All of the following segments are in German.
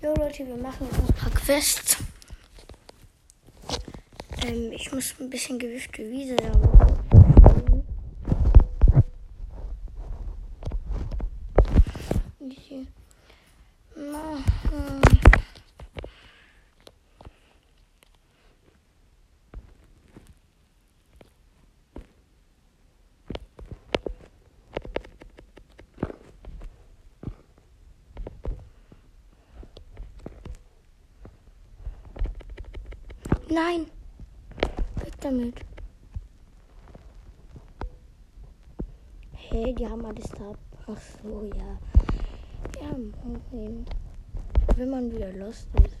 Jo Leute, wir machen jetzt noch ein paar Quests. Ähm, ich muss ein bisschen Gewicht für Wiese da machen. Hier machen. Nein. Weg damit. Hey, die haben alles da. Ach so, ja. Ja, Problem. Wenn man wieder lost ist.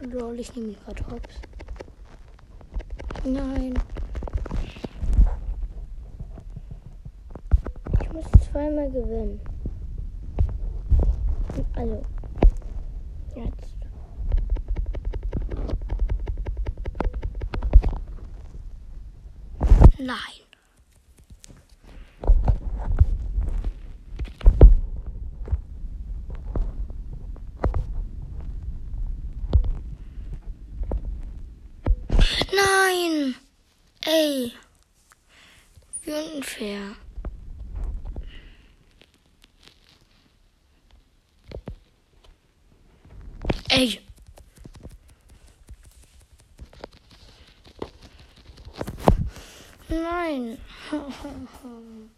Lol, ich nehme gerade hops. Nein. Ich muss zweimal gewinnen. Also. Jetzt. Nein. Ey! Wie unfair. Ey! Nein!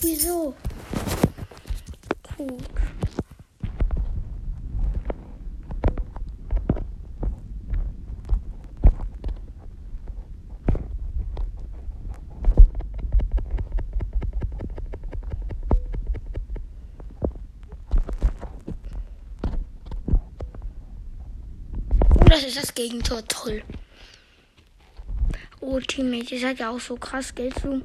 Wieso? Gut. Das ist das Gegentor. Toll. Oh, Teammate, ihr seid ja auch so krass, gell, zu?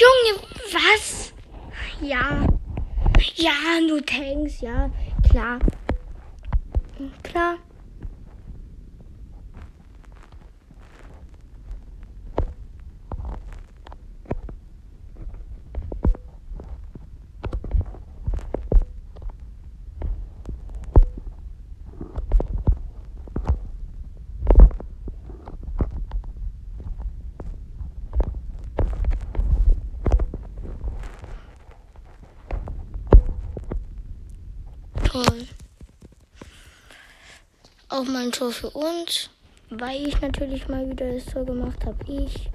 Junge, was? Ja. Ja, nur Tanks, ja. Klar. Klar. Toll. Auch mal ein Tor für uns. Weil ich natürlich mal wieder das Tor gemacht habe. Ich.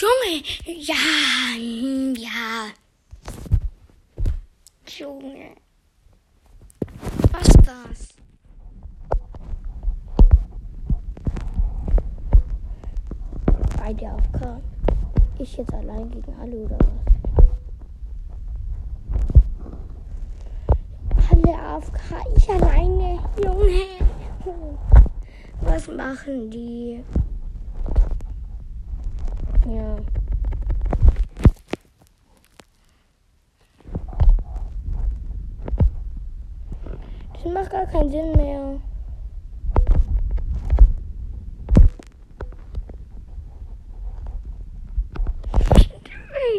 Junge, ja, ja. Junge. Was ist das? Beide auf K. Ich jetzt allein gegen alle oder was? Alle AFK. Ich alleine. Junge. Was machen die? Ja. Das macht gar keinen Sinn mehr.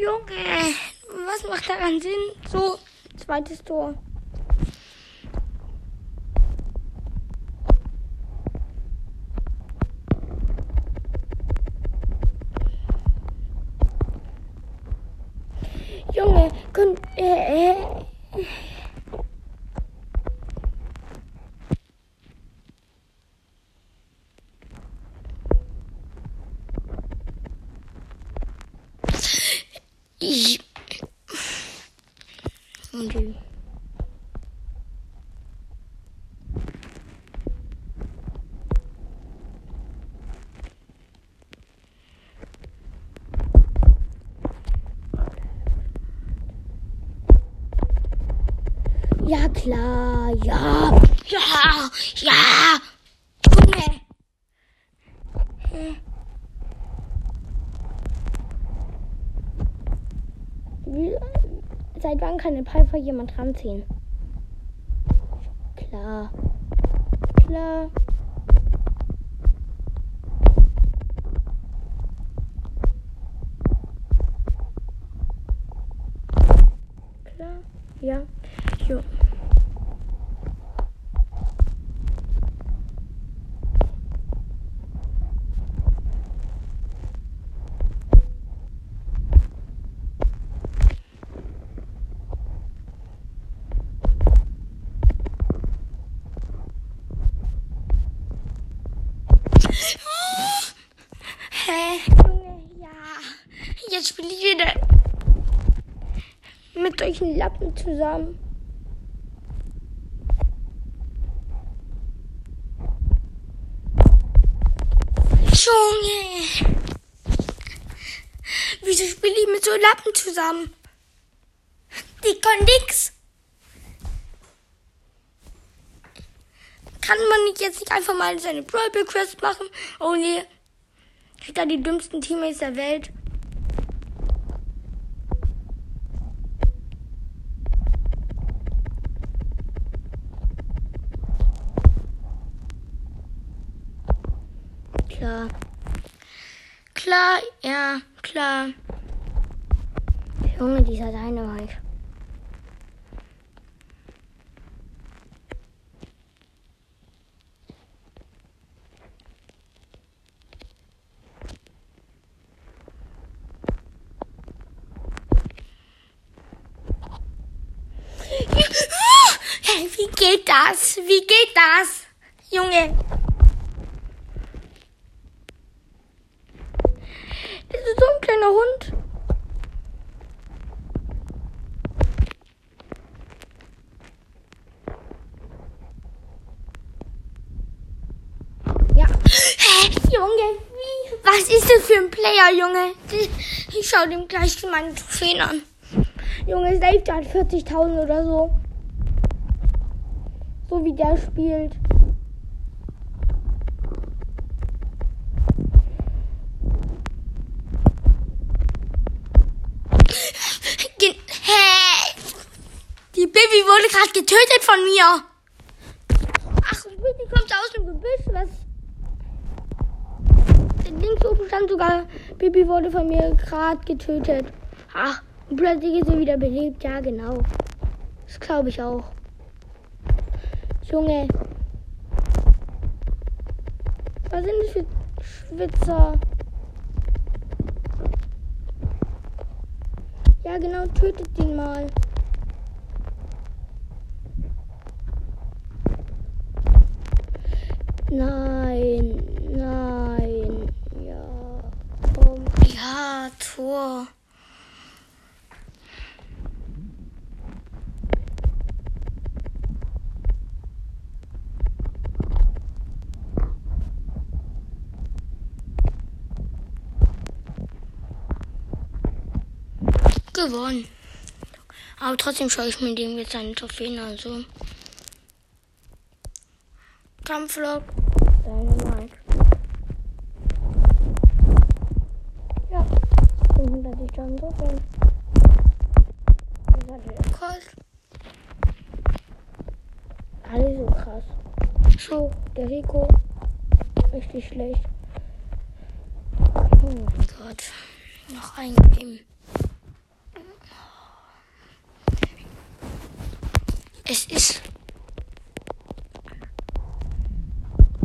Junge, was macht daran Sinn? So, zweites Tor. Junge, könnt, äh, äh, ich, und Ja, klar, ja, ja, ja, Junge. Hä? Seit wann kann eine Piper jemand ranziehen? Klar. Klar. Ja. Jo. Hä? Junge, ja. Jetzt spiele ich wieder mit zusammen. Junge! Wieso spiele ich mit so Lappen zusammen? Die können nix. Kann man nicht jetzt nicht einfach mal seine Brawl Quest machen? Oh nee. Ich da die dümmsten Teammates der Welt. Klar. Klar, ja, klar. Junge, dieser Dynamite. Hey, wie geht das? Wie geht das? Junge. Das ist so ein kleiner Hund. Ja. Hä? Junge, wie? Was ist das für ein Player, Junge? Ich schau dem gleich meine Trophäen an. Junge, Safe hat 40.000 oder so. So wie der spielt. Ge Hä? Die Baby wurde gerade getötet von mir. Ach, Baby kommt aus dem Gebüsch. Was? Links oben stand sogar, Baby wurde von mir gerade getötet. Ach, und plötzlich ist sie wieder belebt. Ja, genau. Das glaube ich auch. Junge. Was sind das für Schwitzer? Ja, genau, tötet den mal. Nein, nein, ja, komm. Ja, Tor. Gewonnen. Aber trotzdem schaue ich mir dem jetzt seine Trophäen an. So. Kampflog. Dynamite. Ja, 500 Trophäen. Das hat wieder krass. Alle so krass. So, der Rico. Richtig schlecht. Oh mein Gott. Noch ein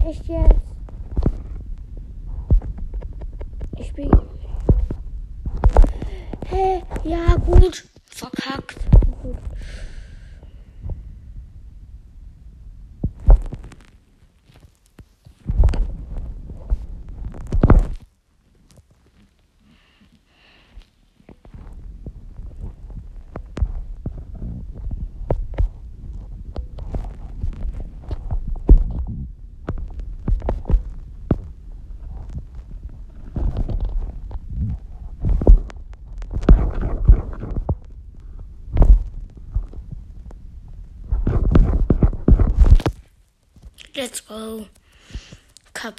Echt jetzt? Ich bin. Hä? Hey, ja, gut. Verkackt.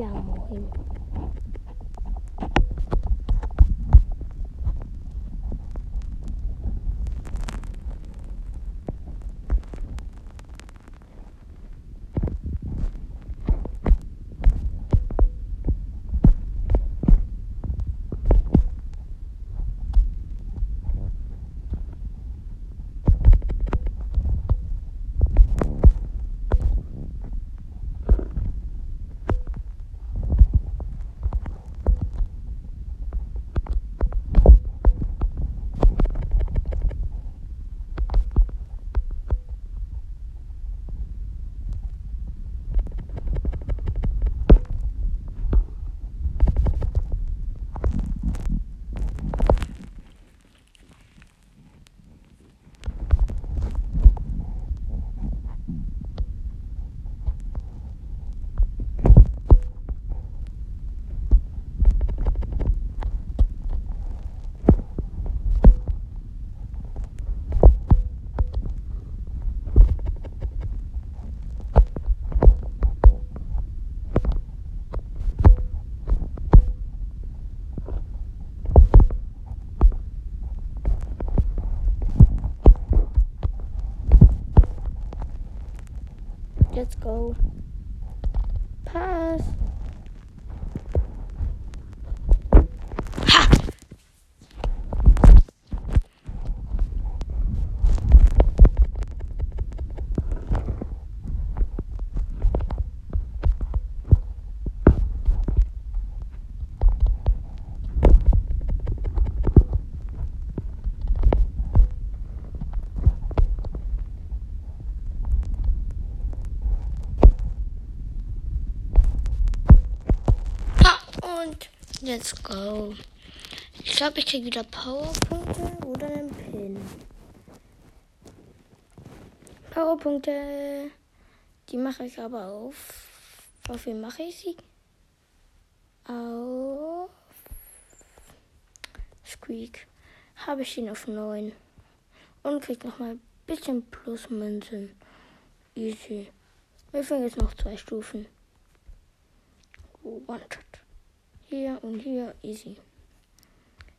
ja moin. Let's go. Pass. Let's go. Ich glaube, ich kriege wieder Powerpunkte oder einen Pin. Powerpunkte. Die mache ich aber auf. Auf wen mache ich sie? Auf Squeak. Habe ich ihn auf 9. Und krieg noch mal ein bisschen plus Münzen. Easy. Wir fangen jetzt noch zwei Stufen. One-Shot. Hier und hier easy.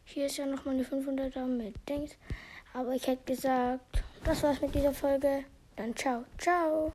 Hier ist ja noch mal eine 500er mit Dings. Aber ich hätte gesagt, das war's mit dieser Folge. Dann ciao, ciao.